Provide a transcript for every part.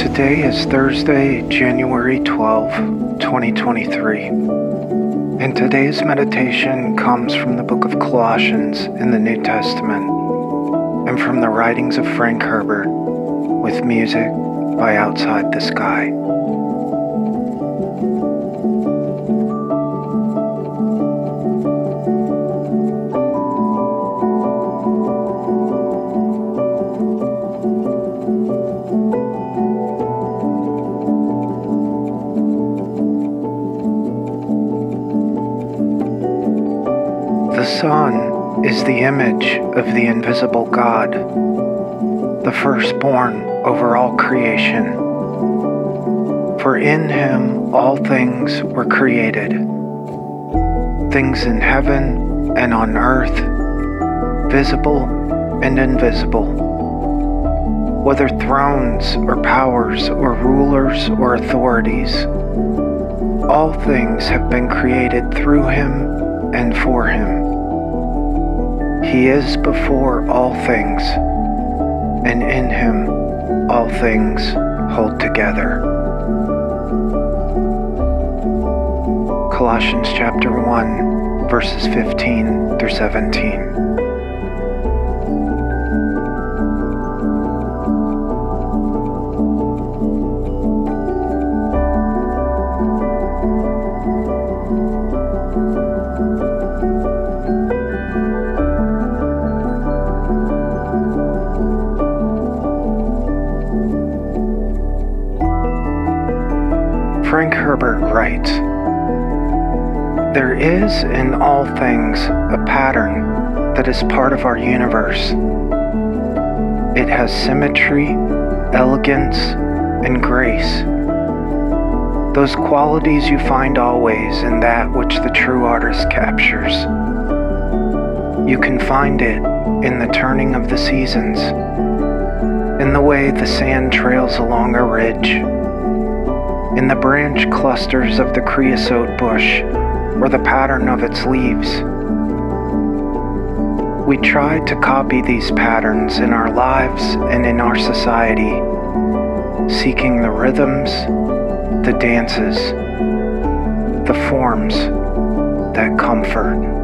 Today is Thursday, January 12, 2023. And today's meditation comes from the book of Colossians in the New Testament and from the writings of Frank Herbert with music by Outside the Sky. The Son is the image of the invisible God, the firstborn over all creation. For in him all things were created, things in heaven and on earth, visible and invisible, whether thrones or powers or rulers or authorities. All things have been created through him and for him. He is before all things, and in him all things hold together. Colossians chapter 1, verses 15 through 17. Frank Herbert writes There is in all things a pattern that is part of our universe. It has symmetry, elegance, and grace. Those qualities you find always in that which the true artist captures. You can find it in the turning of the seasons, in the way the sand trails along a ridge in the branch clusters of the creosote bush or the pattern of its leaves. We try to copy these patterns in our lives and in our society, seeking the rhythms, the dances, the forms that comfort.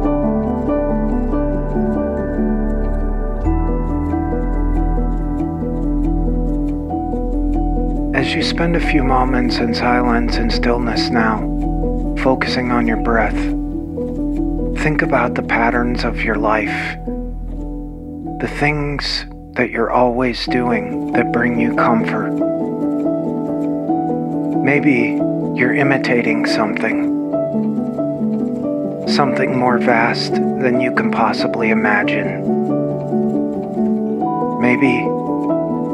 As you spend a few moments in silence and stillness now, focusing on your breath, think about the patterns of your life, the things that you're always doing that bring you comfort. Maybe you're imitating something, something more vast than you can possibly imagine. Maybe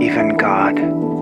even God.